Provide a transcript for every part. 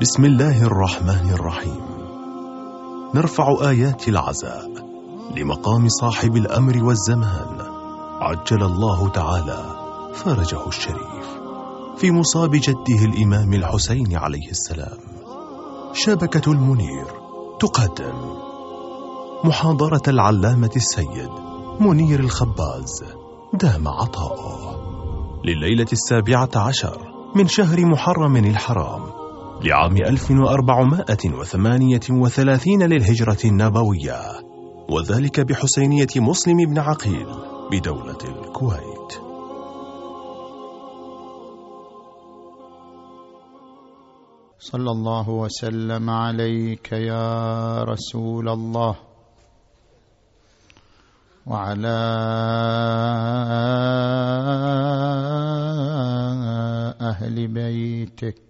بسم الله الرحمن الرحيم. نرفع آيات العزاء لمقام صاحب الأمر والزمان. عجل الله تعالى فرجه الشريف. في مصاب جده الإمام الحسين عليه السلام. شبكة المنير تقدم. محاضرة العلامة السيد منير الخباز. دام عطاؤه. لليلة السابعة عشر من شهر محرم الحرام. لعام 1438 للهجرة النبوية وذلك بحسينية مسلم بن عقيل بدولة الكويت. صلى الله وسلم عليك يا رسول الله وعلى أهل بيتك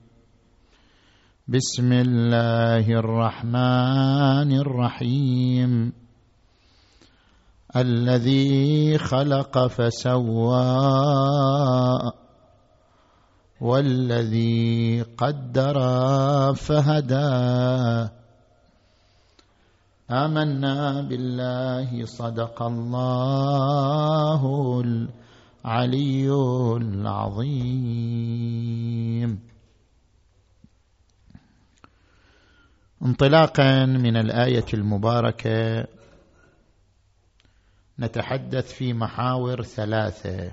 بسم الله الرحمن الرحيم. الذي خلق فسوى والذي قدر فهدى. آمنا بالله صدق الله العلي العظيم. انطلاقا من الآية المباركة. نتحدث في محاور ثلاثة.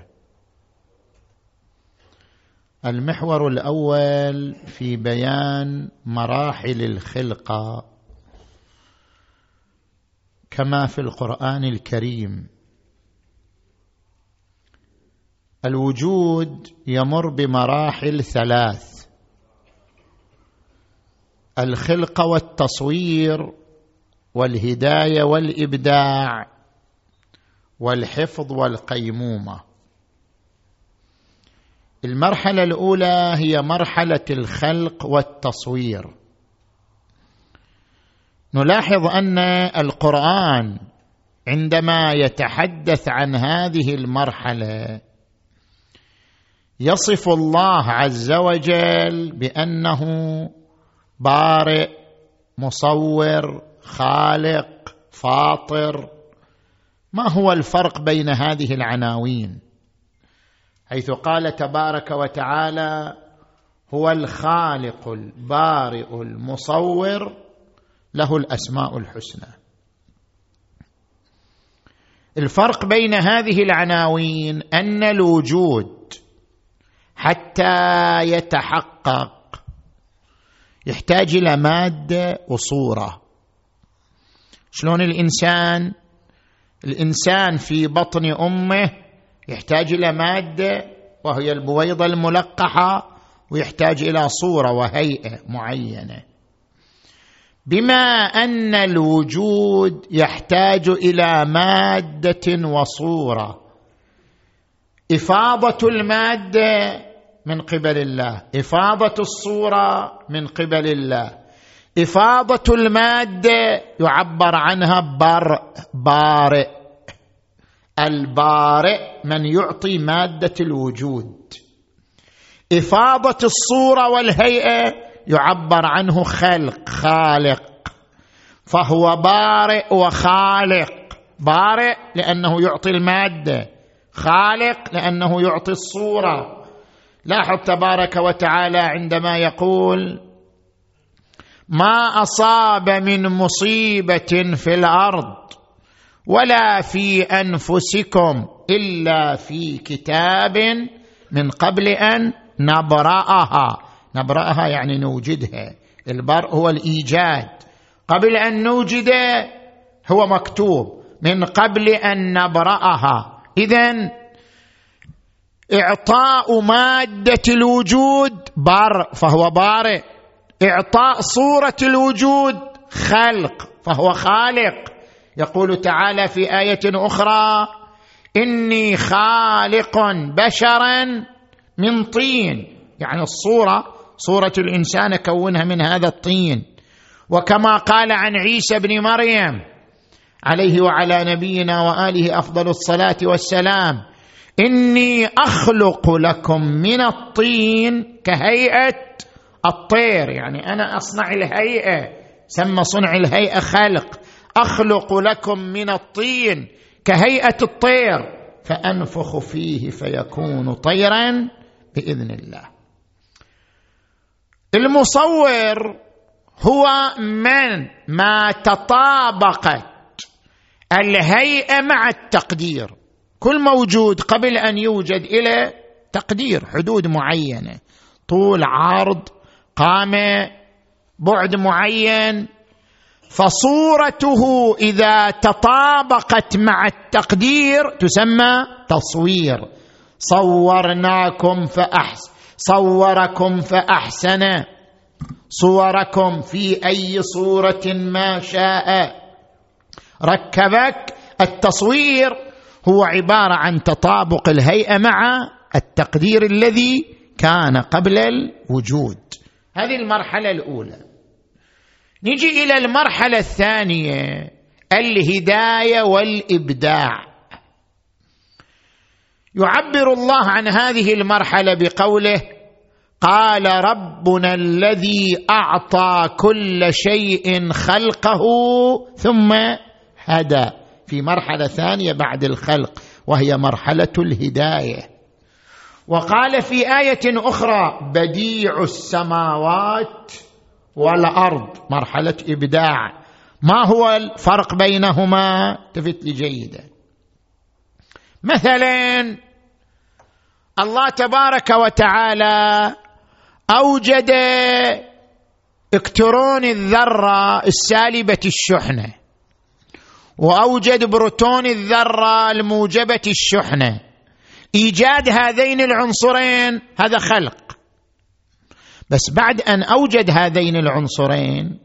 المحور الأول في بيان مراحل الخلقة. كما في القرآن الكريم. الوجود يمر بمراحل ثلاث. الخلق والتصوير والهداية والإبداع والحفظ والقيمومة. المرحلة الأولى هي مرحلة الخلق والتصوير. نلاحظ أن القرآن عندما يتحدث عن هذه المرحلة يصف الله عز وجل بأنه بارئ مصور خالق فاطر. ما هو الفرق بين هذه العناوين؟ حيث قال تبارك وتعالى هو الخالق البارئ المصور له الأسماء الحسنى. الفرق بين هذه العناوين أن الوجود حتى يتحقق يحتاج إلى مادة وصورة. شلون الإنسان الإنسان في بطن أمه يحتاج إلى مادة وهي البويضة الملقحة ويحتاج إلى صورة وهيئة معينة. بما أن الوجود يحتاج إلى مادة وصورة. إفاضة المادة من قبل الله. إفاضة الصورة من قبل الله. إفاضة المادة يعبر عنها بر بارئ. البارئ من يعطي مادة الوجود. إفاضة الصورة والهيئة يعبر عنه خلق خالق. فهو بارئ وخالق. بارئ لأنه يعطي المادة خالق لأنه يعطي الصورة. لاحظ تبارك وتعالى عندما يقول ما أصاب من مصيبة في الأرض ولا في أنفسكم إلا في كتاب من قبل أن نبرأها. نبرأها يعني نوجدها. البرء هو الإيجاد. قبل أن نوجده هو مكتوب. من قبل أن نبرأها. اذا إعطاء مادة الوجود بار فهو بارئ إعطاء صورة الوجود خلق فهو خالق. يقول تعالى في آية أخرى إني خالق بشرا من طين. يعني الصورة صورة الإنسان كونها من هذا الطين. وكما قال عن عيسى بن مريم عليه وعلى نبينا وآله أفضل الصلاة والسلام إني أخلق لكم من الطين كهيئة الطير يعني أنا أصنع الهيئة سمى صنع الهيئة خلق أخلق لكم من الطين كهيئة الطير فأنفخ فيه فيكون طيرا بإذن الله. المصور هو من ما تطابقت الهيئة مع التقدير. كل موجود قبل أن يوجد إلى تقدير حدود معينة. طول عرض قامة بعد معين. فصورته إذا تطابقت مع التقدير تسمى تصوير. صورناكم فاحسن صوركم فأحسن. صوركم في أي صورة ما شاء. ركبك التصوير هو عبارة عن تطابق الهيئة مع التقدير الذي كان قبل الوجود. هذه المرحلة الأولى. نجي إلى المرحلة الثانية الهداية والإبداع. يعبر الله عن هذه المرحلة بقوله قال ربنا الذي أعطى كل شيء خلقه ثم هدى. في مرحلة ثانية بعد الخلق وهي مرحلة الهداية. وقال في آية أخرى بديع السماوات والأرض. مرحلة إبداع. ما هو الفرق بينهما؟ التفت لي جيدا. مثلا الله تبارك وتعالى أوجد الكترون الذرة السالبة الشحنة. وأوجد بروتون الذرة الموجبة الشحنة. إيجاد هذين العنصرين هذا خلق. بس بعد أن أوجد هذين العنصرين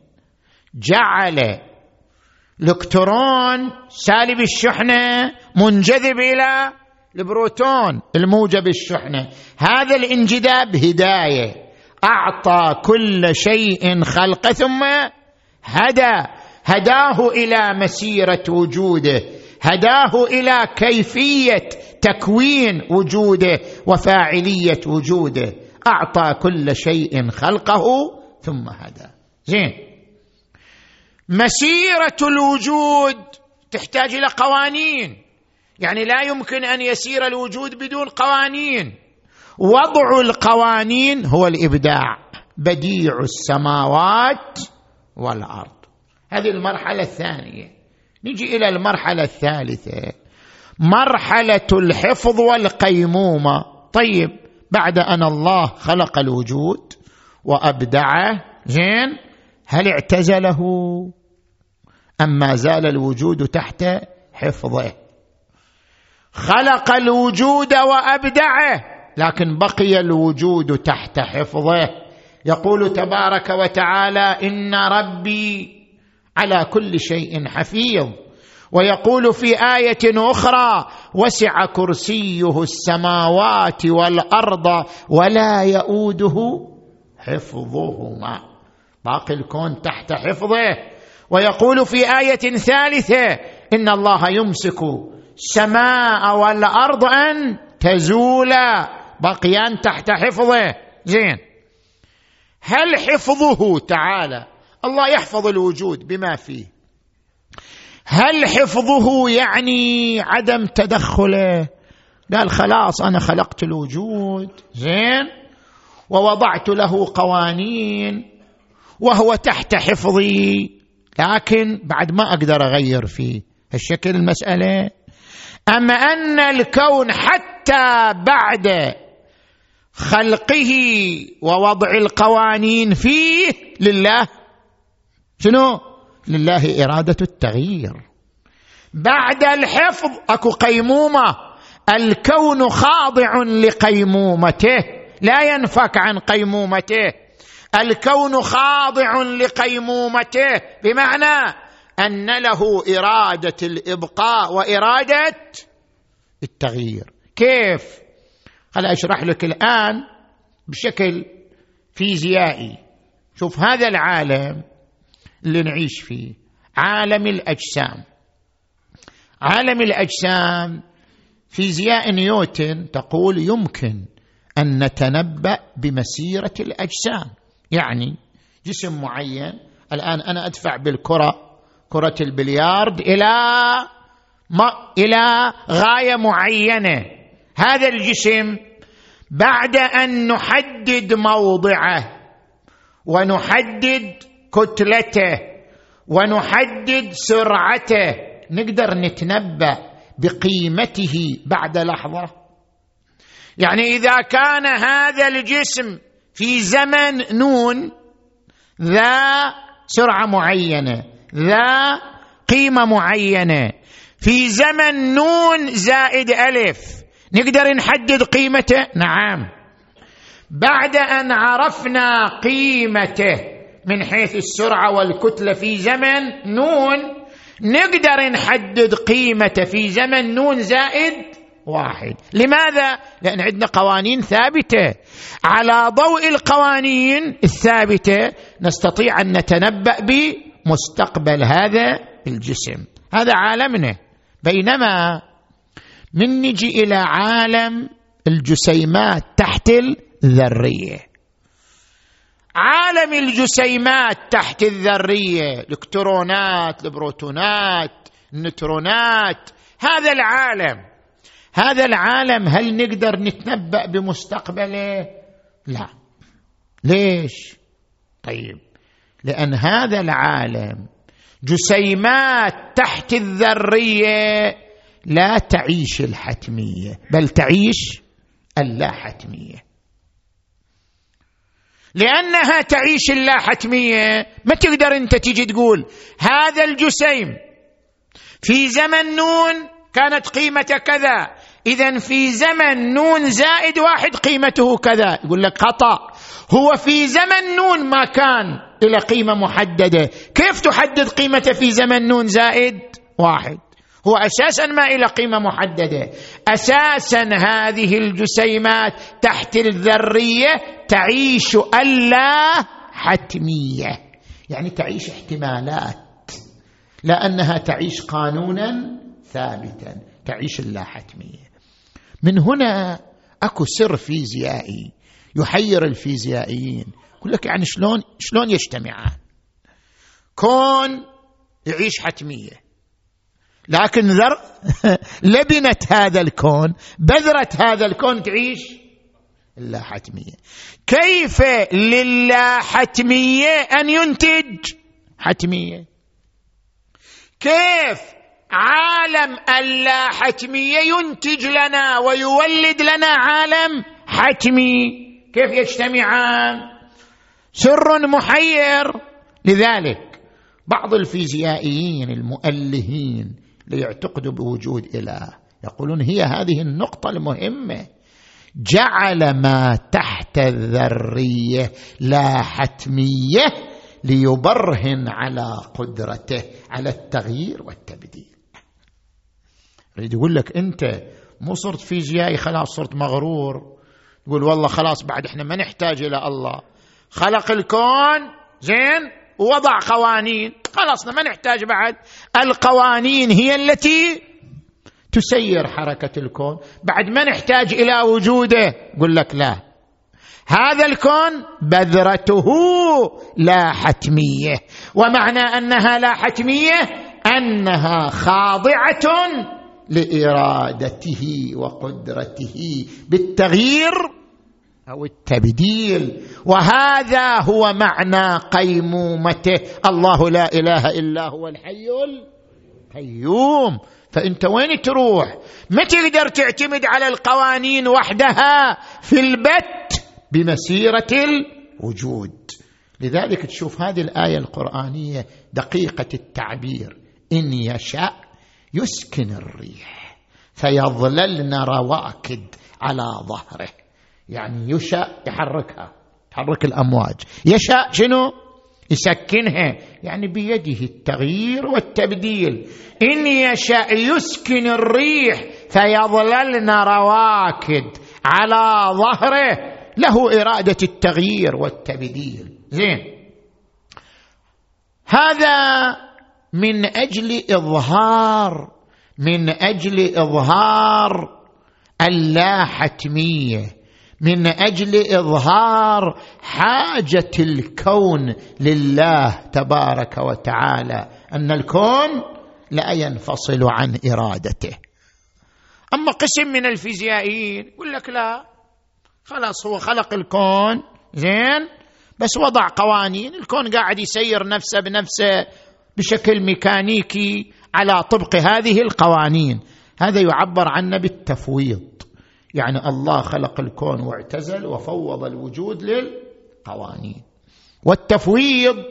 جعل الكترون سالب الشحنة منجذب إلى البروتون الموجب الشحنة. هذا الانجذاب هداية. أعطى كل شيء خلقه ثم هدى. هداه إلى مسيرة وجوده هداه إلى كيفية تكوين وجوده وفاعلية وجوده. أعطى كل شيء خلقه ثم هدى. زين. مسيرة الوجود تحتاج إلى قوانين. يعني لا يمكن أن يسير الوجود بدون قوانين. وضع القوانين هو الإبداع. بديع السماوات والأرض. هذه المرحلة الثانية. نجي إلى المرحلة الثالثة. مرحلة الحفظ والقيمومة. طيب بعد أن الله خلق الوجود وأبدعه زين هل اعتزله؟ أم ما زال الوجود تحت حفظه؟ خلق الوجود وأبدعه لكن بقي الوجود تحت حفظه. يقول تبارك وتعالى إن ربي على كل شيء حفيظ. ويقول في آية أخرى وسع كرسيه السماوات والأرض ولا يئوده حفظهما. باقي الكون تحت حفظه. ويقول في آية ثالثة إن الله يمسك السماء والأرض أن تزولا. بقيان تحت حفظه. زين. هل حفظه تعالى؟ الله يحفظ الوجود بما فيه. هل حفظه يعني عدم تدخله؟ قال خلاص أنا خلقت الوجود. زين. ووضعت له قوانين وهو تحت حفظي. لكن بعد ما أقدر أغير فيه. هالشكل المسألة. اما أن الكون حتى بعد خلقه ووضع القوانين فيه لله؟ شنو؟ لله إرادة التغيير. بعد الحفظ أكو قيمومة. الكون خاضع لقيمومته. لا ينفك عن قيمومته. الكون خاضع لقيمومته. بمعنى أن له إرادة الإبقاء وإرادة التغيير. كيف؟ خل أشرح لك الآن بشكل فيزيائي. شوف هذا العالم اللي نعيش فيه. عالم الأجسام. عالم الأجسام فيزياء نيوتن تقول يمكن أن نتنبأ بمسيرة الأجسام. يعني جسم معين الآن أنا أدفع بالكرة كرة البليارد إلى ما إلى غاية معينة. هذا الجسم بعد أن نحدد موضعه ونحدد كتلته ونحدد سرعته. نقدر نتنبأ بقيمته بعد لحظة. يعني إذا كان هذا الجسم في زمن نون ذا سرعة معينة ذا قيمة معينة. في زمن نون زائد ألف نقدر نحدد قيمته؟ نعم. بعد أن عرفنا قيمته من حيث السرعة والكتلة في زمن نون نقدر نحدد قيمته في زمن نون زائد واحد. لماذا؟ لأن عندنا قوانين ثابتة. على ضوء القوانين الثابتة نستطيع أن نتنبأ بمستقبل هذا الجسم. هذا عالمنا. بينما من نجي إلى عالم الجسيمات تحت الذرية. عالم الجسيمات تحت الذرية. الالكترونات البروتونات النيوترونات هذا العالم. هذا العالم هل نقدر نتنبأ بمستقبله؟ لا. ليش؟ طيب. لأن هذا العالم جسيمات تحت الذرية لا تعيش الحتمية بل تعيش اللا حتميه لأنها تعيش اللا حتمية. ما تقدر أنت تجي تقول هذا الجسيم في زمن نون كانت قيمته كذا. اذا في زمن نون زائد واحد قيمته كذا. يقول لك خطأ. هو في زمن نون ما كان إلى قيمة محددة. كيف تحدد قيمته في زمن نون زائد واحد؟ هو أساسا ما إلى قيمة محددة. أساسا هذه الجسيمات تحت الذرية تعيش ألا حتمية. يعني تعيش احتمالات. لانها تعيش قانونا ثابتا. تعيش اللا حتمية. من هنا أكو سر فيزيائي يحير الفيزيائيين. يقول لك يعني شلون شلون يجتمعان؟ كون يعيش حتمية. لكن ذر لبنة هذا الكون بذرة هذا الكون تعيش؟ اللا حتمية. كيف للا حتمية أن ينتج؟ حتمية. كيف عالم اللا حتمية ينتج لنا ويولد لنا عالم؟ حتمي. كيف يجتمعان؟ سر محير. لذلك بعض الفيزيائيين المؤلهين ليعتقدوا بوجود إله. يقولون هي هذه النقطة المهمة. جعل ما تحت الذرية لا حتمية ليبرهن على قدرته على التغيير والتبديل. يريد يقول لك أنت مو صرت فيزيائي خلاص صرت مغرور. تقول والله خلاص بعد إحنا ما نحتاج إلى الله. خلق الكون زين ووضع قوانين. خلصنا ما نحتاج بعد. القوانين هي التي تسير حركة الكون. بعد ما نحتاج إلى وجوده يقول لك لا. هذا الكون بذرته لا حتمية. ومعنى أنها لا حتمية؟ أنها خاضعة لإرادته وقدرته بالتغيير أو التبديل. وهذا هو معنى قيمومته. الله لا إله إلا هو الحي القيوم. فأنت وين تروح؟ ما تقدر تعتمد على القوانين وحدها في البت بمسيرة الوجود. لذلك تشوف هذه الآية القرآنية دقيقة التعبير. إن يشاء يسكن الريح فيظللن رواكد على ظهره. يعني يشاء يحركها. تحرك الأمواج. يشاء شنو؟ يسكنها. يعني بيده التغيير والتبديل. إن يشاء يسكن الريح فيظللن رواكد على ظهره. له إرادة التغيير والتبديل. زين. هذا من أجل إظهار من أجل إظهار اللاحتمية. من أجل إظهار حاجة الكون لله تبارك وتعالى أن الكون لا ينفصل عن إرادته. أما قسم من الفيزيائيين يقول لك لا خلاص هو خلق الكون زين بس وضع قوانين الكون قاعد يسير نفسه بنفسه بشكل ميكانيكي على طبق هذه القوانين. هذا يعبر عنه بالتفويض. يعني الله خلق الكون واعتزل وفوض الوجود للقوانين. والتفويض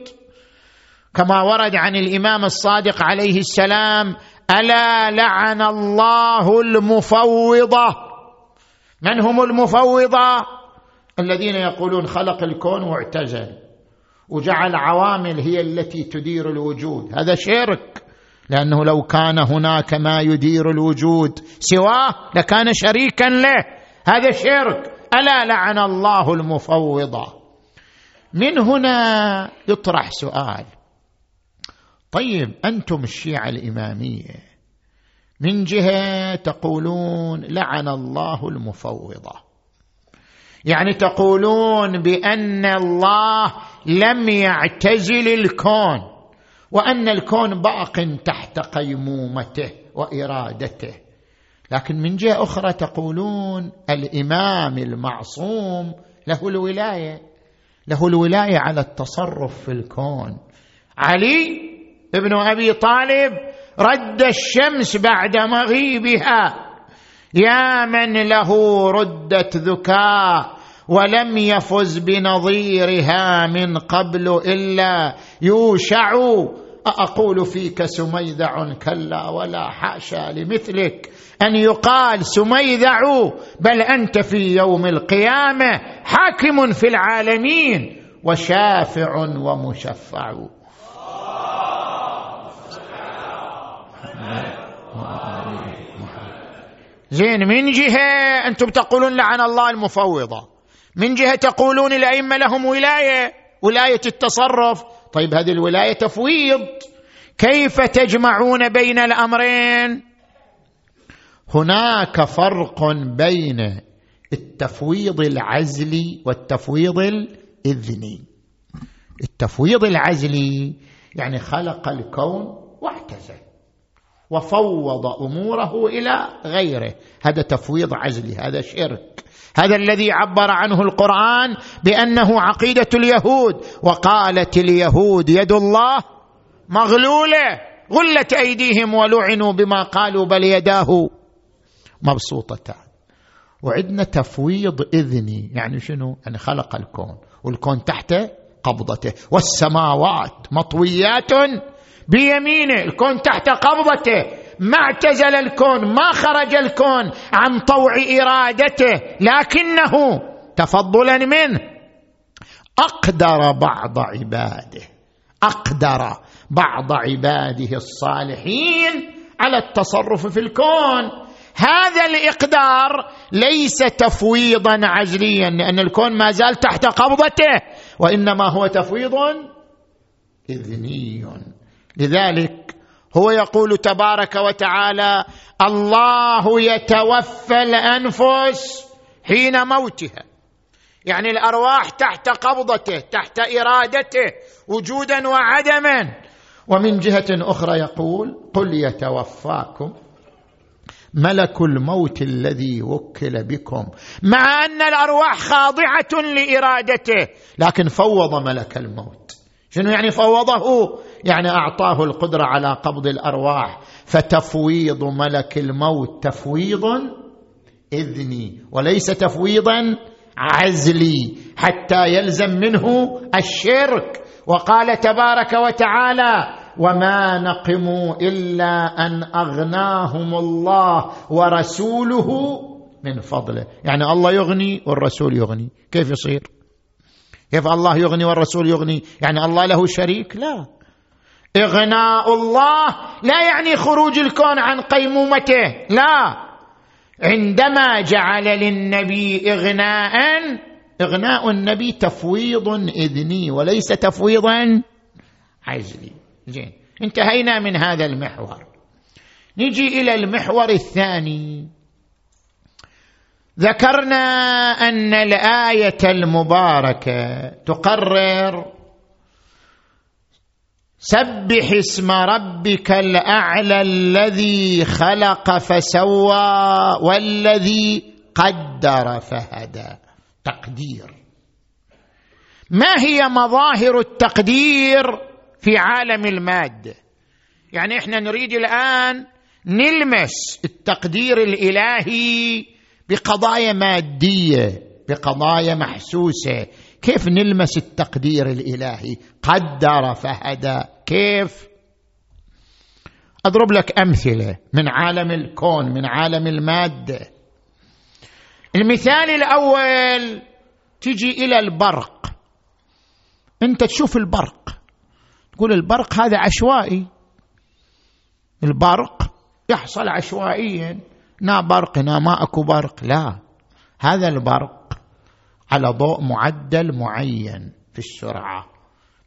كما ورد عن الإمام الصادق عليه السلام ألا لعن الله المفوضة. من هم المفوضة؟ الذين يقولون خلق الكون واعتزل وجعل عوامل هي التي تدير الوجود. هذا شرك. لأنه لو كان هناك ما يدير الوجود سواه لكان شريكا له. هذا شرك. ألا لعن الله المفوضه من هنا يطرح سؤال. طيب أنتم الشيعة الإمامية من جهة تقولون لعن الله المفوضه يعني تقولون بأن الله لم يعتزل الكون. وأن الكون باق تحت قيمومته وإرادته. لكن من جهة أخرى تقولون الإمام المعصوم له الولاية له الولاية على التصرف في الكون. علي ابن أبي طالب رد الشمس بعد مغيبها. يا من له ردت ذكاء ولم يفز بنظيرها من قبل إلا يوشع أقول فيك سميذع كلا ولا حاشا لمثلك أن يقال سميذع بل أنت في يوم القيامة حاكم في العالمين وشافع ومشفع. زين من جهة أنتم تقولون لعن الله المفوضة من جهة تقولون الأئمة لهم ولاية ولاية التصرف. طيب هذه الولاية تفويض. كيف تجمعون بين الأمرين؟ هناك فرق بين التفويض العزلي والتفويض الإذني. التفويض العزلي يعني خلق الكون واعتزل وفوض أموره إلى غيره. هذا تفويض عزلي هذا شرك. هذا الذي عبر عنه القرآن بأنه عقيدة اليهود. وقالت اليهود يد الله مغلولة غلت أيديهم ولعنوا بما قالوا بل يداه مبسوطتان. وعندنا تفويض إذني يعني شنو؟ يعني خلق الكون والكون تحت قبضته. والسماوات مطويات بيمينه الكون تحت قبضته. ما اعتزل الكون ما خرج الكون عن طوع إرادته لكنه تفضلا منه أقدر بعض عباده أقدر بعض عباده الصالحين على التصرف في الكون. هذا الإقدار ليس تفويضا عزليا لأن الكون ما زال تحت قبضته وإنما هو تفويض إذني. لذلك هو يقول تبارك وتعالى الله يتوفى الأنفس حين موتها. يعني الأرواح تحت قبضته تحت إرادته وجودا وعدما. ومن جهة أخرى يقول قل يتوفاكم ملك الموت الذي وكل بكم. مع أن الأرواح خاضعة لإرادته لكن فوض ملك الموت. شنو يعني فوضه؟ يعني أعطاه القدرة على قبض الأرواح. فتفويض ملك الموت تفويض إذني وليس تفويضا عزلي حتى يلزم منه الشرك. وقال تبارك وتعالى وما نقموا إلا أن أغناهم الله ورسوله من فضله. يعني الله يغني والرسول يغني. كيف يصير؟ كيف الله يغني والرسول يغني؟ يعني الله له شريك؟ لا. إغناء الله لا يعني خروج الكون عن قيمومته لا. عندما جعل للنبي اغناء إغناء النبي تفويض إذني وليس تفويضا عزلي زين. انتهينا من هذا المحور. نجي إلى المحور الثاني. ذكرنا أن الآية المباركة تقرر سبح اسم ربك الأعلى الذي خلق فسوى والذي قدر فهدى. تقدير. ما هي مظاهر التقدير في عالم المادة؟ يعني إحنا نريد الآن نلمس التقدير الإلهي بقضايا مادية بقضايا محسوسة. كيف نلمس التقدير الإلهي؟ قدر فهدى كيف؟ أضرب لك أمثلة من عالم الكون من عالم المادة. المثال الأول تجي إلى البرق. أنت تشوف البرق. تقول البرق هذا عشوائي. البرق يحصل عشوائيا. نا برق نا ما اكو برق. لا هذا البرق على ضوء معدل معين في السرعة.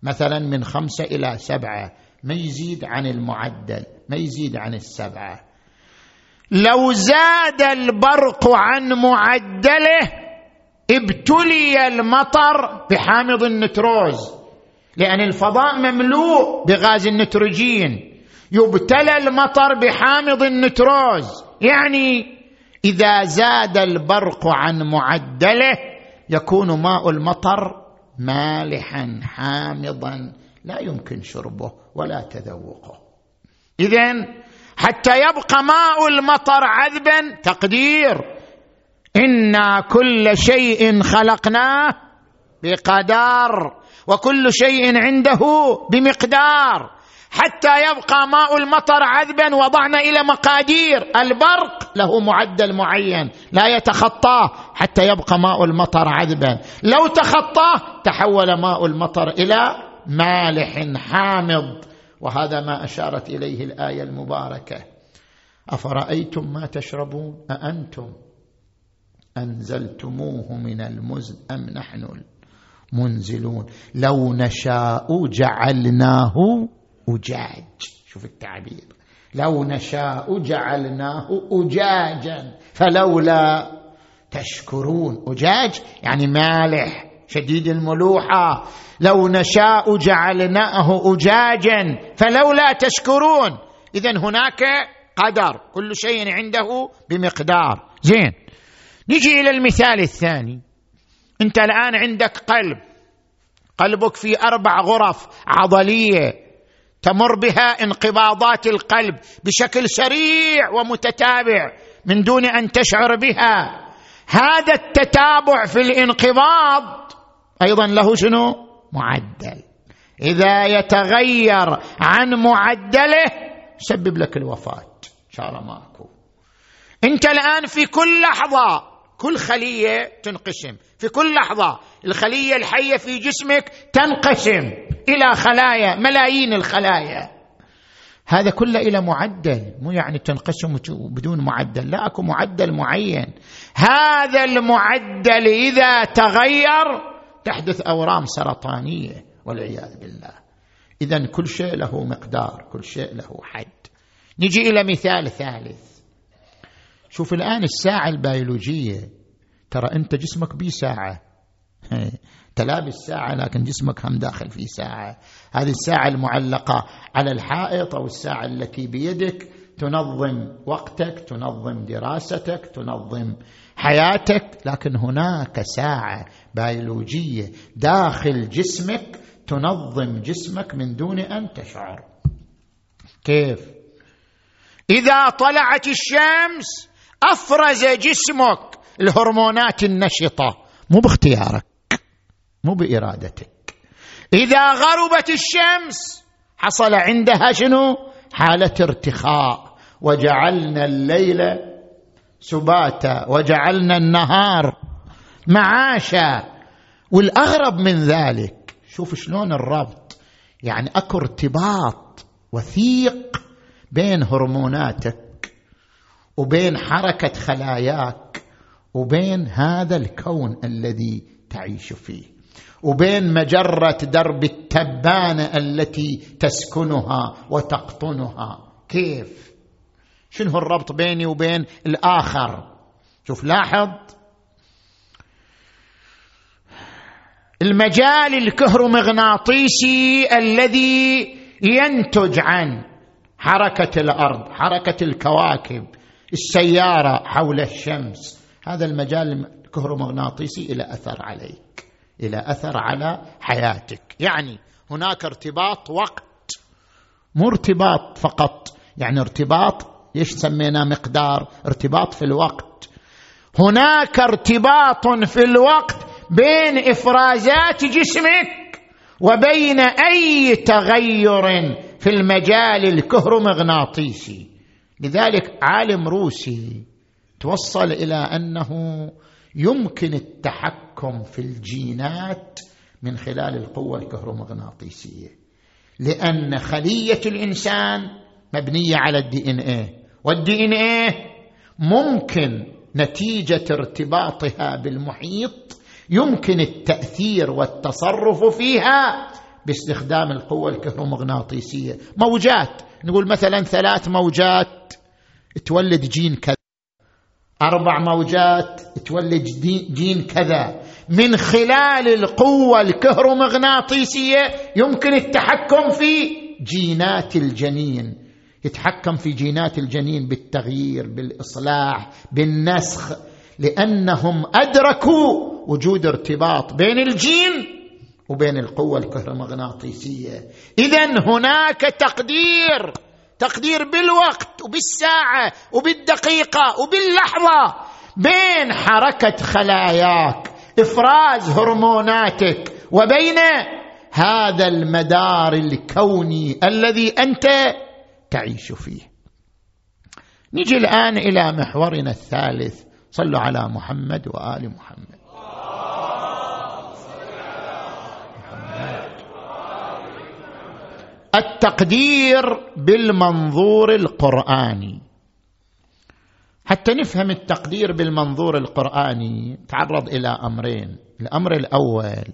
مثلا من خمسة إلى سبعة ما يزيد عن المعدل ما يزيد عن السبعة. لو زاد البرق عن معدله ابتلي المطر بحامض النتروز لأن الفضاء مملوء بغاز النيتروجين يبتلى المطر بحامض النتروز. يعني إذا زاد البرق عن معدله يكون ماء المطر مالحا حامضا لا يمكن شربه ولا تذوقه. اذا حتى يبقى ماء المطر عذبا تقدير. إنا كل شيء خلقناه بقدر وكل شيء عنده بمقدار. حتى يبقى ماء المطر عذبا وضعنا إلى مقادير. البرق له معدل معين لا يتخطاه حتى يبقى ماء المطر عذبا. لو تخطاه تحول ماء المطر إلى مالح حامض. وهذا ما أشارت إليه الآية المباركة. أفرأيتم ما تشربون؟ أأنتم أنزلتموه من المزن أم نحن المنزلون؟ لو نشاء جعلناه أجاج. شوف التعبير. لو نشاء جعلناه أجاجا فلولا تشكرون. أجاج يعني مالح شديد الملوحة. لو نشاء جعلناه أجاجا فلولا تشكرون. إذا هناك قدر كل شيء عنده بمقدار. زين نجي إلى المثال الثاني. أنت الآن عندك قلب. قلبك في أربع غرف عضلية. تمر بها انقباضات القلب بشكل سريع ومتتابع من دون أن تشعر بها. هذا التتابع في الانقباض أيضا له شنو؟ معدل. إذا يتغير عن معدله يسبب لك الوفاة. شاء ماكو. أنت الآن في كل لحظة كل خلية تنقسم. في كل لحظة الخلية الحية في جسمك تنقسم إلى خلايا ملايين الخلايا. هذا كله إلى معدل مو يعني تنقسم بدون معدل لا أكو معدل معين. هذا المعدل إذا تغير تحدث أورام سرطانية والعياذ بالله. اذا كل شيء له مقدار كل شيء له حد. نجي إلى مثال ثالث. شوف الآن الساعة البيولوجية. ترى أنت جسمك بيه ساعة. تلابس ساعة لكن جسمك هم داخل في ساعة. هذه الساعة المعلقة على الحائط أو الساعة التي بيدك تنظم وقتك تنظم دراستك تنظم حياتك. لكن هناك ساعة بيولوجية داخل جسمك تنظم جسمك من دون أن تشعر. كيف؟ إذا طلعت الشمس أفرز جسمك الهرمونات النشطة. مو باختيارك. مو بإرادتك. إذا غربت الشمس حصل عندها شنو؟ حالة ارتخاء. وجعلنا الليل سباتا. وجعلنا النهار معاشا. والأغرب من ذلك شوف شلون الربط. يعني أكو ارتباط وثيق بين هرموناتك وبين حركة خلاياك وبين هذا الكون الذي تعيش فيه وبين مجرة درب التبانة التي تسكنها وتقطنها. كيف؟ شنو الربط بيني وبين الآخر؟ شوف لاحظ. المجال الكهرومغناطيسي الذي ينتج عن حركة الأرض حركة الكواكب السيارة حول الشمس. هذا المجال الكهرومغناطيسي إلى أثر عليك إلى أثر على حياتك. يعني هناك ارتباط وقت مو ارتباط فقط. يعني ارتباط إيش سميناه مقدار؟ ارتباط في الوقت. هناك ارتباط في الوقت بين افرازات جسمك وبين أي تغير في المجال الكهرومغناطيسي. لذلك عالم روسي توصل إلى أنه يمكن التحكم في الجينات من خلال القوة الكهرومغناطيسية لأن خلية الإنسان مبنية على الدي ان إيه والدي ان إيه ممكن نتيجة ارتباطها بالمحيط يمكن التأثير والتصرف فيها باستخدام القوة الكهرومغناطيسية. موجات نقول مثلا ثلاث موجات تولد جين كذا. أربع موجات تولد جين كذا. من خلال القوة الكهرومغناطيسية يمكن التحكم في جينات الجنين. يتحكم في جينات الجنين بالتغيير بالإصلاح بالنسخ لأنهم أدركوا وجود ارتباط بين الجين وبين القوة الكهرومغناطيسية. اذا هناك تقدير تقدير بالوقت وبالساعة وبالدقيقة وباللحظة بين حركة خلاياك إفراز هرموناتك وبين هذا المدار الكوني الذي أنت تعيش فيه. نجي الآن إلى محورنا الثالث. صلوا على محمد وآل محمد. التقدير بالمنظور القرآني. حتى نفهم التقدير بالمنظور القرآني تعرض إلى أمرين. الأمر الأول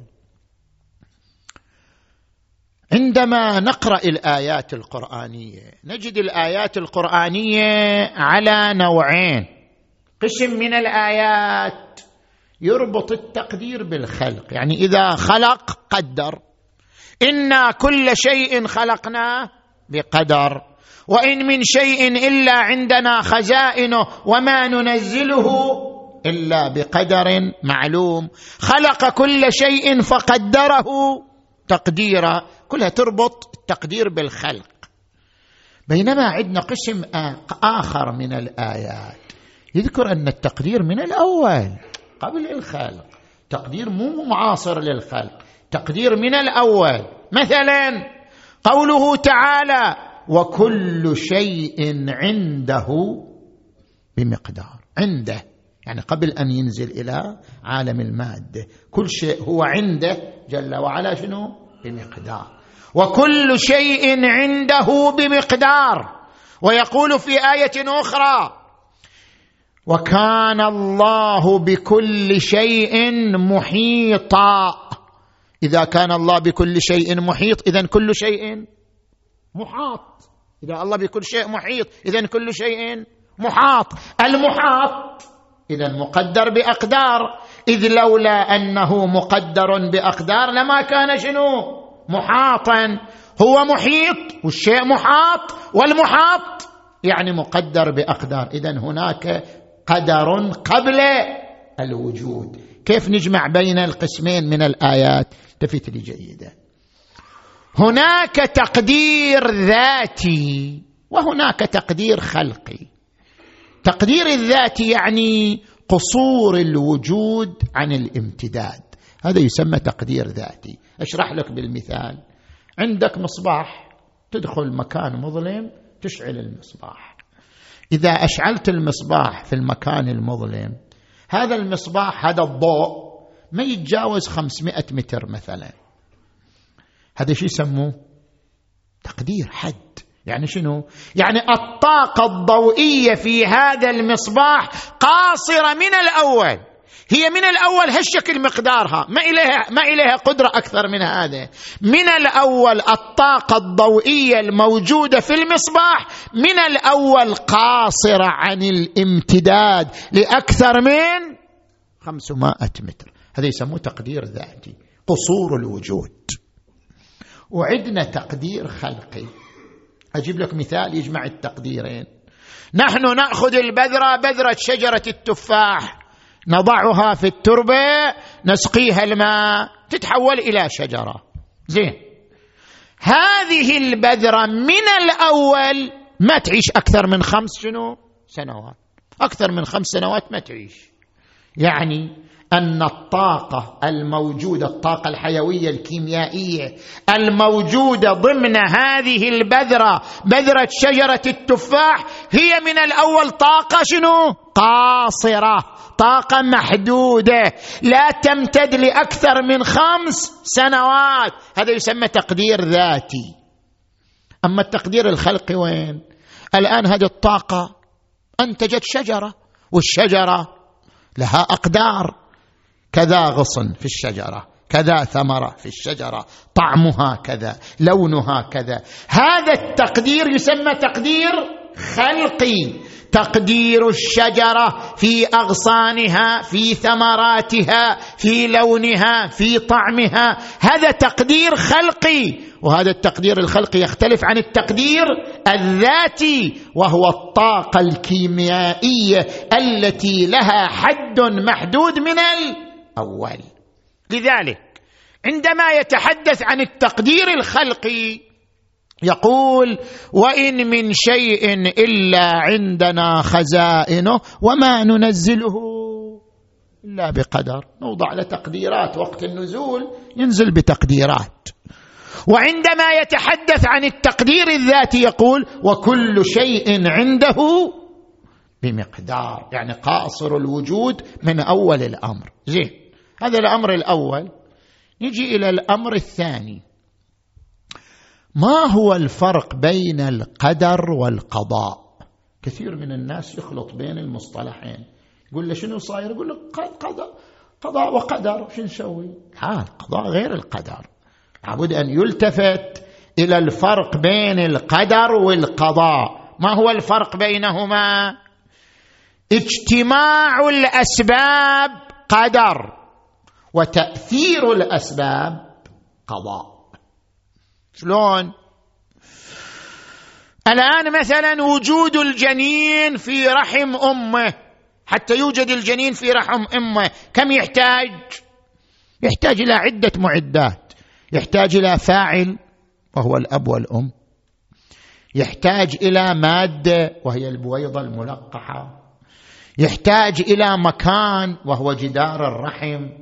عندما نقرأ الآيات القرآنية نجد الآيات القرآنية على نوعين. قسم من الآيات يربط التقدير بالخلق. يعني إذا خلق قدر. إنا كل شيء خلقناه بقدر وإن من شيء إلا عندنا خزائنه وما ننزله إلا بقدر معلوم. خلق كل شيء فقدره تقديرا. كلها تربط التقدير بالخلق. بينما عندنا قسم آخر من الآيات. يذكر أن التقدير من الأول قبل الخلق. تقدير مو معاصر للخلق. تقدير من الأول. مثلا قوله تعالى وكل شيء عنده بمقدار. عنده يعني قبل أن ينزل إلى عالم المادة. كل شيء هو عنده جل وعلا شنو؟ بمقدار. وكل شيء عنده بمقدار. ويقول في آية أخرى وكان الله بكل شيء محيطا إذا كان الله بكل شيء محيط اذا كل شيء محاط. إذا الله بكل شيء محيط اذا كل شيء محاط. المحاط اذا مقدر بأقدار. إذ لولا أنه مقدر بأقدار لما كان شنو؟ محاطا. هو محيط والشيء محاط والمحاط يعني مقدر بأقدار. اذا هناك قدر قبل الوجود. كيف نجمع بين القسمين من الآيات؟ التفت لي جيدا. هناك تقدير ذاتي وهناك تقدير خلقي. تقدير الذاتي يعني قصور الوجود عن الامتداد. هذا يسمى تقدير ذاتي. أشرح لك بالمثال. عندك مصباح تدخل مكان مظلم تشعل المصباح. إذا أشعلت المصباح في المكان المظلم هذا المصباح هذا الضوء ما يتجاوز 500 متر مثلا. هذا شو يسموه؟ تقدير حد. يعني شنو؟ يعني الطاقة الضوئية في هذا المصباح قاصرة من الأول. هي من الأول هالشكل مقدارها. ما إليها, ما إليها قدرة أكثر من هذا. من الأول الطاقة الضوئية الموجودة في المصباح من الأول قاصرة عن الامتداد لأكثر من 500 متر. هذا يسموه تقدير ذاتي قصور الوجود. وعندنا تقدير خلقي. أجيب لك مثال يجمع التقديرين. نحن نأخذ البذرة بذرة شجرة التفاح نضعها في التربة نسقيها الماء تتحول إلى شجرة. زين. هذه البذرة من الأول ما تعيش أكثر من خمس شنو؟ سنوات. أكثر من خمس سنوات ما تعيش. يعني أن الطاقة الموجودة الطاقة الحيوية الكيميائية الموجودة ضمن هذه البذرة بذرة شجرة التفاح هي من الأول طاقة شنو؟ قاصرة طاقة محدودة لا تمتد لأكثر من خمس سنوات. هذا يسمى تقدير ذاتي. أما التقدير الخلقي وين؟ الآن هذه الطاقة أنتجت شجرة والشجرة لها أقدار. كذا غصن في الشجرة كذا ثمرة في الشجرة طعمها كذا لونها كذا. هذا التقدير يسمى تقدير خلقي. تقدير الشجرة في أغصانها في ثمراتها في لونها في طعمها. هذا تقدير خلقي. وهذا التقدير الخلقي يختلف عن التقدير الذاتي وهو الطاقة الكيميائية التي لها حد محدود من الأول. لذلك عندما يتحدث عن التقدير الخلقي يقول وإن من شيء إلا عندنا خزائنه وما ننزله إلا بقدر. نوضع له تقديرات وقت النزول ينزل بتقديرات. وعندما يتحدث عن التقدير الذاتي يقول وكل شيء عنده بمقدار يعني قاصر الوجود من أول الأمر. زين. هذا الأمر الأول. نجي إلى الأمر الثاني. ما هو الفرق بين القدر والقضاء؟ كثير من الناس يخلط بين المصطلحين. يقول له شنو صاير؟ يقول له قضاء قضاء وقدر. شو نسوي؟ ها القضاء غير القدر. لابد أن يلتفت إلى الفرق بين القدر والقضاء. ما هو الفرق بينهما؟ اجتماع الأسباب قدر. وتأثير الأسباب قضاء. شلون؟ الآن مثلا وجود الجنين في رحم أمه حتى يوجد الجنين في رحم أمه كم يحتاج؟ يحتاج إلى عدة معدات. يحتاج إلى فاعل وهو الأب والأم. يحتاج إلى مادة وهي البويضة الملقحة. يحتاج إلى مكان وهو جدار الرحم.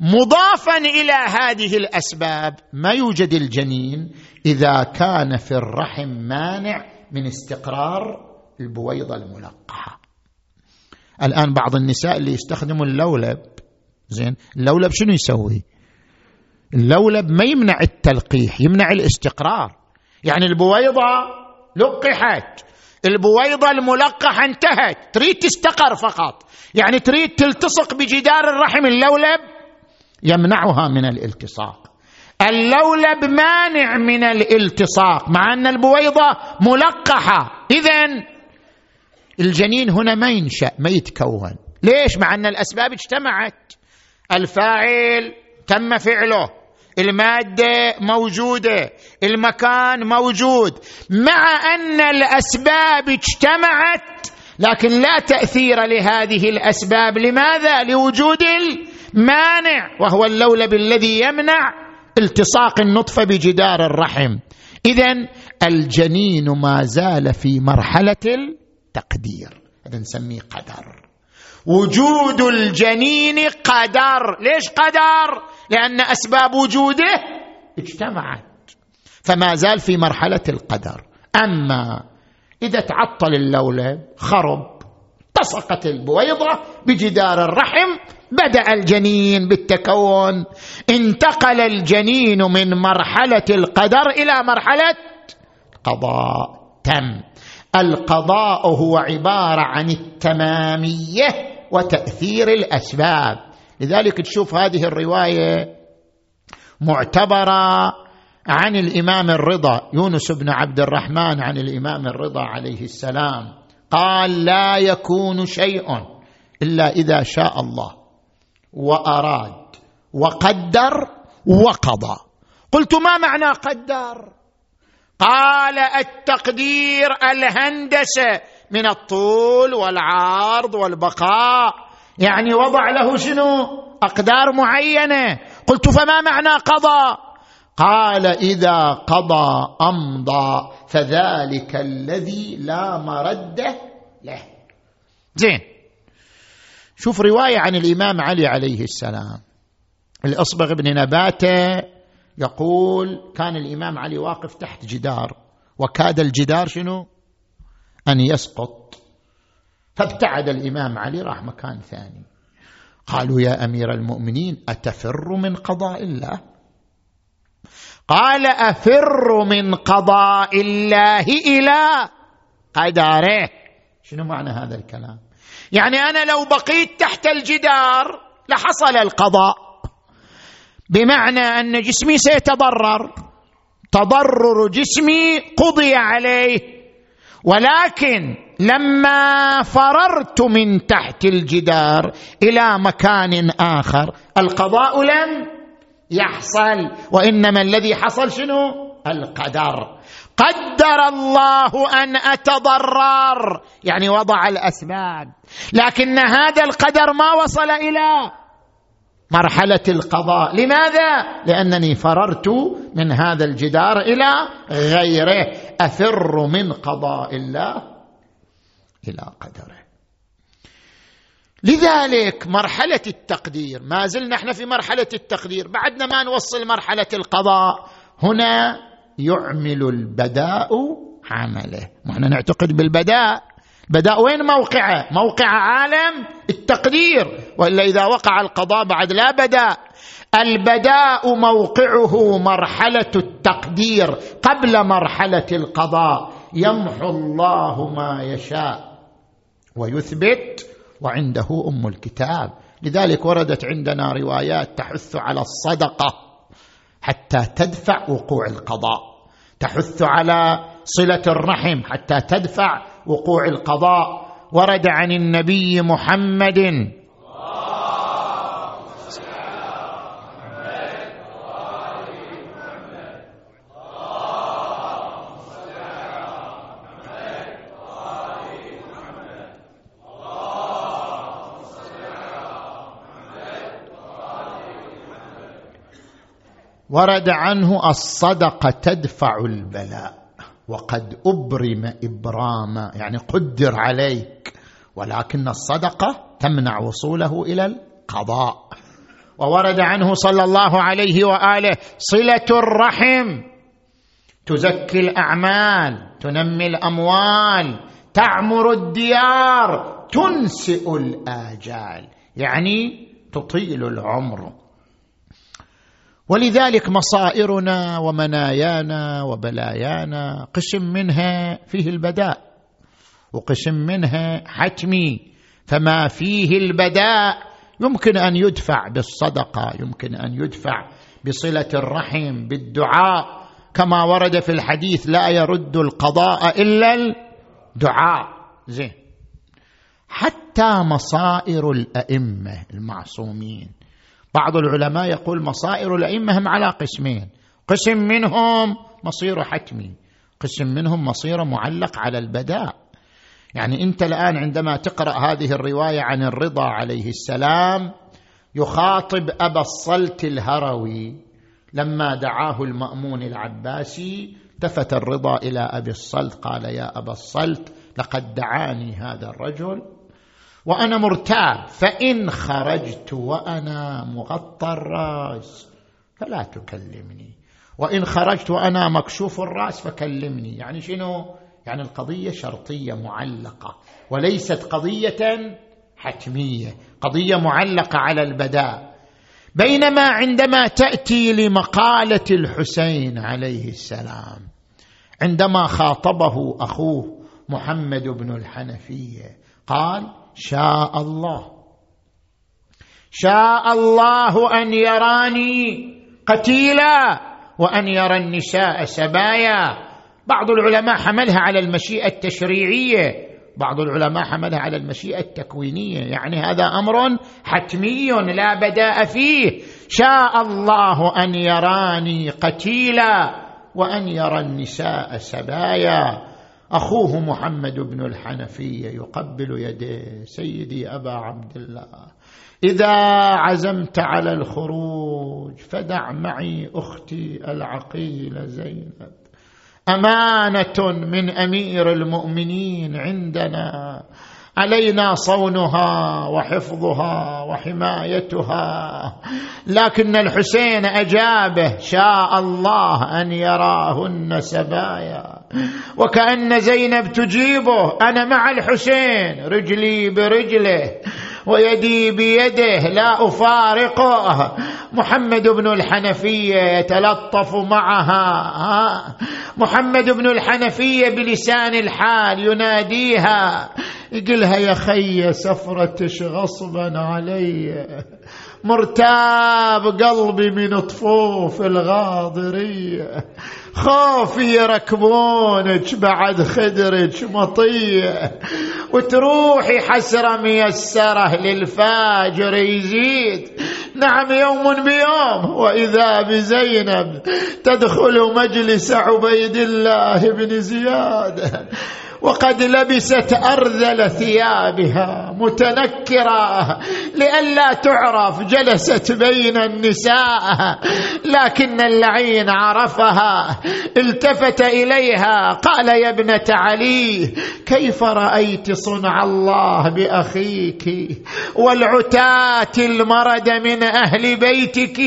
مضافا إلى هذه الأسباب ما يوجد الجنين إذا كان في الرحم مانع من استقرار البويضة الملقحة. الآن بعض النساء اللي يستخدموا اللولب زين اللولب شنو يسوي؟ اللولب ما يمنع التلقيح يمنع الاستقرار. يعني البويضة لقحت البويضة الملقحة انتهت تريد تستقر فقط. يعني تريد تلتصق بجدار الرحم اللولب يمنعها من الالتصاق. اللولب مانع من الالتصاق مع أن البويضة ملقحة. اذا الجنين هنا ما ينشأ ما يتكون. ليش؟ مع أن الأسباب اجتمعت. الفاعل تم فعله. المادة موجودة. المكان موجود. مع أن الأسباب اجتمعت لكن لا تأثير لهذه الأسباب. لماذا؟ لوجود مانع وهو اللولب الذي يمنع التصاق النطفة بجدار الرحم. اذا الجنين ما زال في مرحلة التقدير. هذا نسميه قدر. وجود الجنين قدر. ليش قدر؟ لأن أسباب وجوده اجتمعت. فما زال في مرحلة القدر. أما إذا تعطل اللولب خرب التصقت البويضة بجدار الرحم بدأ الجنين بالتكون. انتقل الجنين من مرحلة القدر إلى مرحلة قضاء تم. القضاء هو عبارة عن التمامية وتأثير الأسباب. لذلك تشوف هذه الرواية معتبرة عن الإمام الرضا. يونس بن عبد الرحمن عن الإمام الرضا عليه السلام. قال لا يكون شيء إلا إذا شاء الله. وأراد وقدر وقضى. قلت ما معنى قدر؟ قال التقدير الهندسة من الطول والعرض والبقاء. يعني وضع له شنو؟ أقدار معينة. قلت فما معنى قضى؟ قال إذا قضى أمضى فذلك الذي لا مرد له. زين. شوف رواية عن الإمام علي عليه السلام. الأصبغ بن نباته يقول كان الإمام علي واقف تحت جدار وكاد الجدار شنو؟ أن يسقط. فابتعد الإمام علي راح مكان ثاني. قالوا يا أمير المؤمنين أتفر من قضاء الله؟ قال أفر من قضاء الله إلى قدره. شنو معنى هذا الكلام؟ يعني أنا لو بقيت تحت الجدار لحصل القضاء. بمعنى أن جسمي سيتضرر. تضرر جسمي قضي عليه. ولكن لما فررت من تحت الجدار إلى مكان آخر القضاء لم يحصل. وإنما الذي حصل شنو؟ القدر. قدر الله أن أتضرر. يعني وضع الأسباب. لكن هذا القدر ما وصل إلى مرحلة القضاء. لماذا؟ لأنني فررت من هذا الجدار إلى غيره. أفر من قضاء الله إلى قدره. لذلك مرحلة التقدير ما زلنا إحنا في مرحلة التقدير بعدنا ما نوصل مرحلة القضاء. هنا يعمل البداء عمله. إحنا نعتقد بالبداء. بداء وين؟ موقعه. موقع عالم التقدير. وإلا إذا وقع القضاء بعد لا بداء. البداء موقعه مرحلة التقدير. قبل مرحلة القضاء. يمحو الله ما يشاء ويثبت. وعنده أم الكتاب. لذلك وردت عندنا روايات تحث على الصدقة حتى تدفع وقوع القضاء. تحث على صلة الرحم حتى تدفع وقوع القضاء. ورد عن النبي محمد ورد عنه الصدقة تدفع البلاء وقد أبرم ابراما يعني قدر عليك ولكن الصدقة تمنع وصوله إلى القضاء. وورد عنه صلى الله عليه وآله صلة الرحم تزكي الأعمال تنمي الأموال تعمر الديار تنسئ الآجال يعني تطيل العمر. ولذلك مصائرنا ومنايانا وبلايانا قسم منها فيه البداء وقسم منها حتمي فما فيه البداء يمكن أن يدفع بالصدقة يمكن أن يدفع بصلة الرحم بالدعاء. كما ورد في الحديث لا يرد القضاء إلا الدعاء. زين. حتى مصائر الأئمة المعصومين. بعض العلماء يقول مصائر الأئمة هم على قسمين. قسم منهم مصير حتمي. قسم منهم مصير معلق على البداء. يعني انت الآن عندما تقرأ هذه الرواية عن الرضا عليه السلام يخاطب أبا الصلت الهروي لما دعاه المأمون العباسي التفت الرضا إلى أبي الصلت. قال يا أبا الصلت لقد دعاني هذا الرجل وأنا مرتاب. فإن خرجت وأنا مغطى الرأس فلا تكلمني. وإن خرجت وأنا مكشوف الرأس فكلمني. يعني شنو؟ يعني القضية شرطية معلقة وليست قضية حتمية. قضية معلقة على البداء. بينما عندما تأتي لمقالة الحسين عليه السلام عندما خاطبه أخوه محمد بن الحنفية قال شاء الله. شاء الله أن يراني قتيلا وأن يرى النساء سبايا. بعض العلماء حملها على المشيئة التشريعية. بعض العلماء حملها على المشيئة التكوينية. يعني هذا أمر حتمي لا بداء فيه. شاء الله أن يراني قتيلا وأن يرى النساء سبايا. أخوه محمد بن الحنفية يقبل يديه سيدي أبا عبد الله. إذا عزمت على الخروج فدع معي أختي العقيلة زينب. أمانة من أمير المؤمنين عندنا. علينا صونها وحفظها وحمايتها. لكن الحسين أجابه شاء الله أن يراهن سبايا. وكأن زينب تجيبه أنا مع الحسين رجلي برجله. ويدي بيده لا أفارقه. محمد بن الحنفية يتلطف معها. محمد بن الحنفية بلسان الحال يناديها. يقلها يا خي سفرتش غصبا علي. مرتاب قلبي من طفوف الغاضرية. خوفي يركبونك بعد خدرك مطيه وتروحي حسرة ميسرة للفاجر يزيد. نعم يوم بيوم وإذا بزينب تدخل مجلس عبيد الله بن زياد. وقد لبست أرذل ثيابها متنكرة لئلا تعرف جلست بين النساء لكن اللعين عرفها التفت إليها قال يا ابنة علي كيف رأيت صنع الله بأخيك؟ والعتاة المرد من أهل بيتك.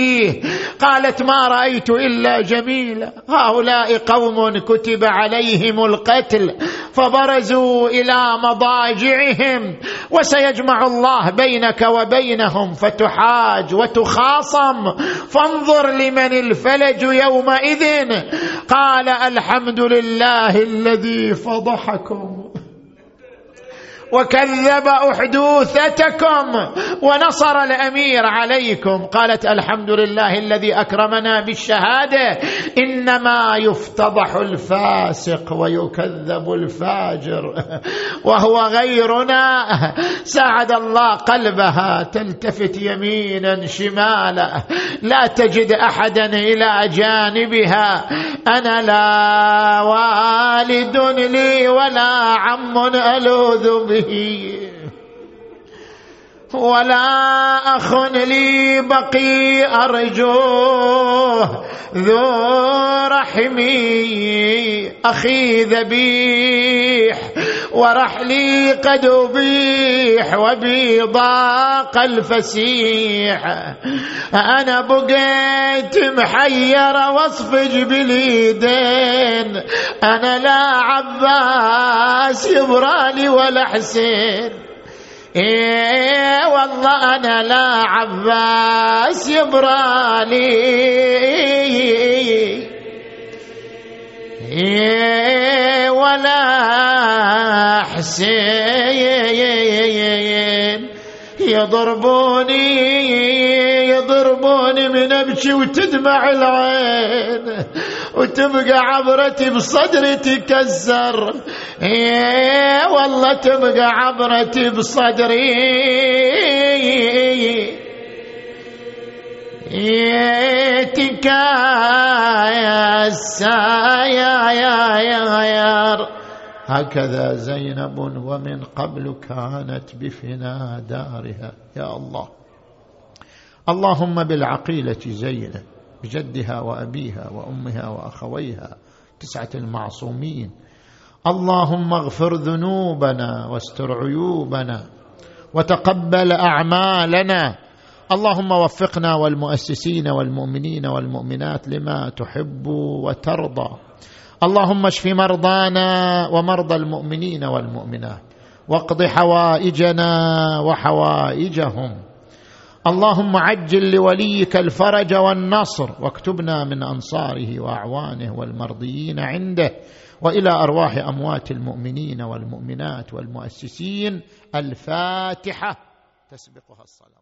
قالت ما رأيت إلا جميلا هؤلاء قوم كتب عليهم القتل فبرزوا إلى مضاجعهم وسيجمع الله بينك وبينهم فتحاج وتخاصم. فانظر لمن الفلج يومئذ. قال الحمد لله الذي فضحكم. وكذب أحدوثتكم ونصر الأمير عليكم. قالت الحمد لله الذي أكرمنا بالشهادة. إنما يفتضح الفاسق ويكذب الفاجر. وهو غيرنا. ساعد الله قلبها تلتفت يمينا شمالا. لا تجد أحدا إلى جانبها. أنا لا والد لي ولا عم ألوذ به. ही ولا أخ لي بقي أرجوه ذو رحمي. أخي ذبيح ورحلي قد أبيح وبي ضاق الفسيح. أنا بقيت محير واصفج باليدين أنا لا عباس يبرالي ولا حسين. إيه والله أنا لا عباس يبرالي إيه ولا حسين. يضربوني يضربوني من ابكي وتدمع العين وتبقى عبرتي بصدري تكسر. إيه والله تبقى عبرتي بصدري. تكاسا يا يا يا يا هكذا زينب ومن قبل كانت بفنا دارها. يا الله. اللهم بالعقيلة زينب بجدها وأبيها وأمها وأخويها تسعة المعصومين اللهم اغفر ذنوبنا واستر عيوبنا وتقبل أعمالنا. اللهم وفقنا والمؤسسين والمؤمنين والمؤمنات لما تحب وترضى. اللهم اشف مرضانا ومرضى المؤمنين والمؤمنات واقض حوائجنا وحوائجهم. اللهم عجل لوليك الفرج والنصر واكتبنا من أنصاره وأعوانه والمرضيين عنده. وإلى أرواح أموات المؤمنين والمؤمنات والمؤسسين الفاتحة تسبقها الصلوات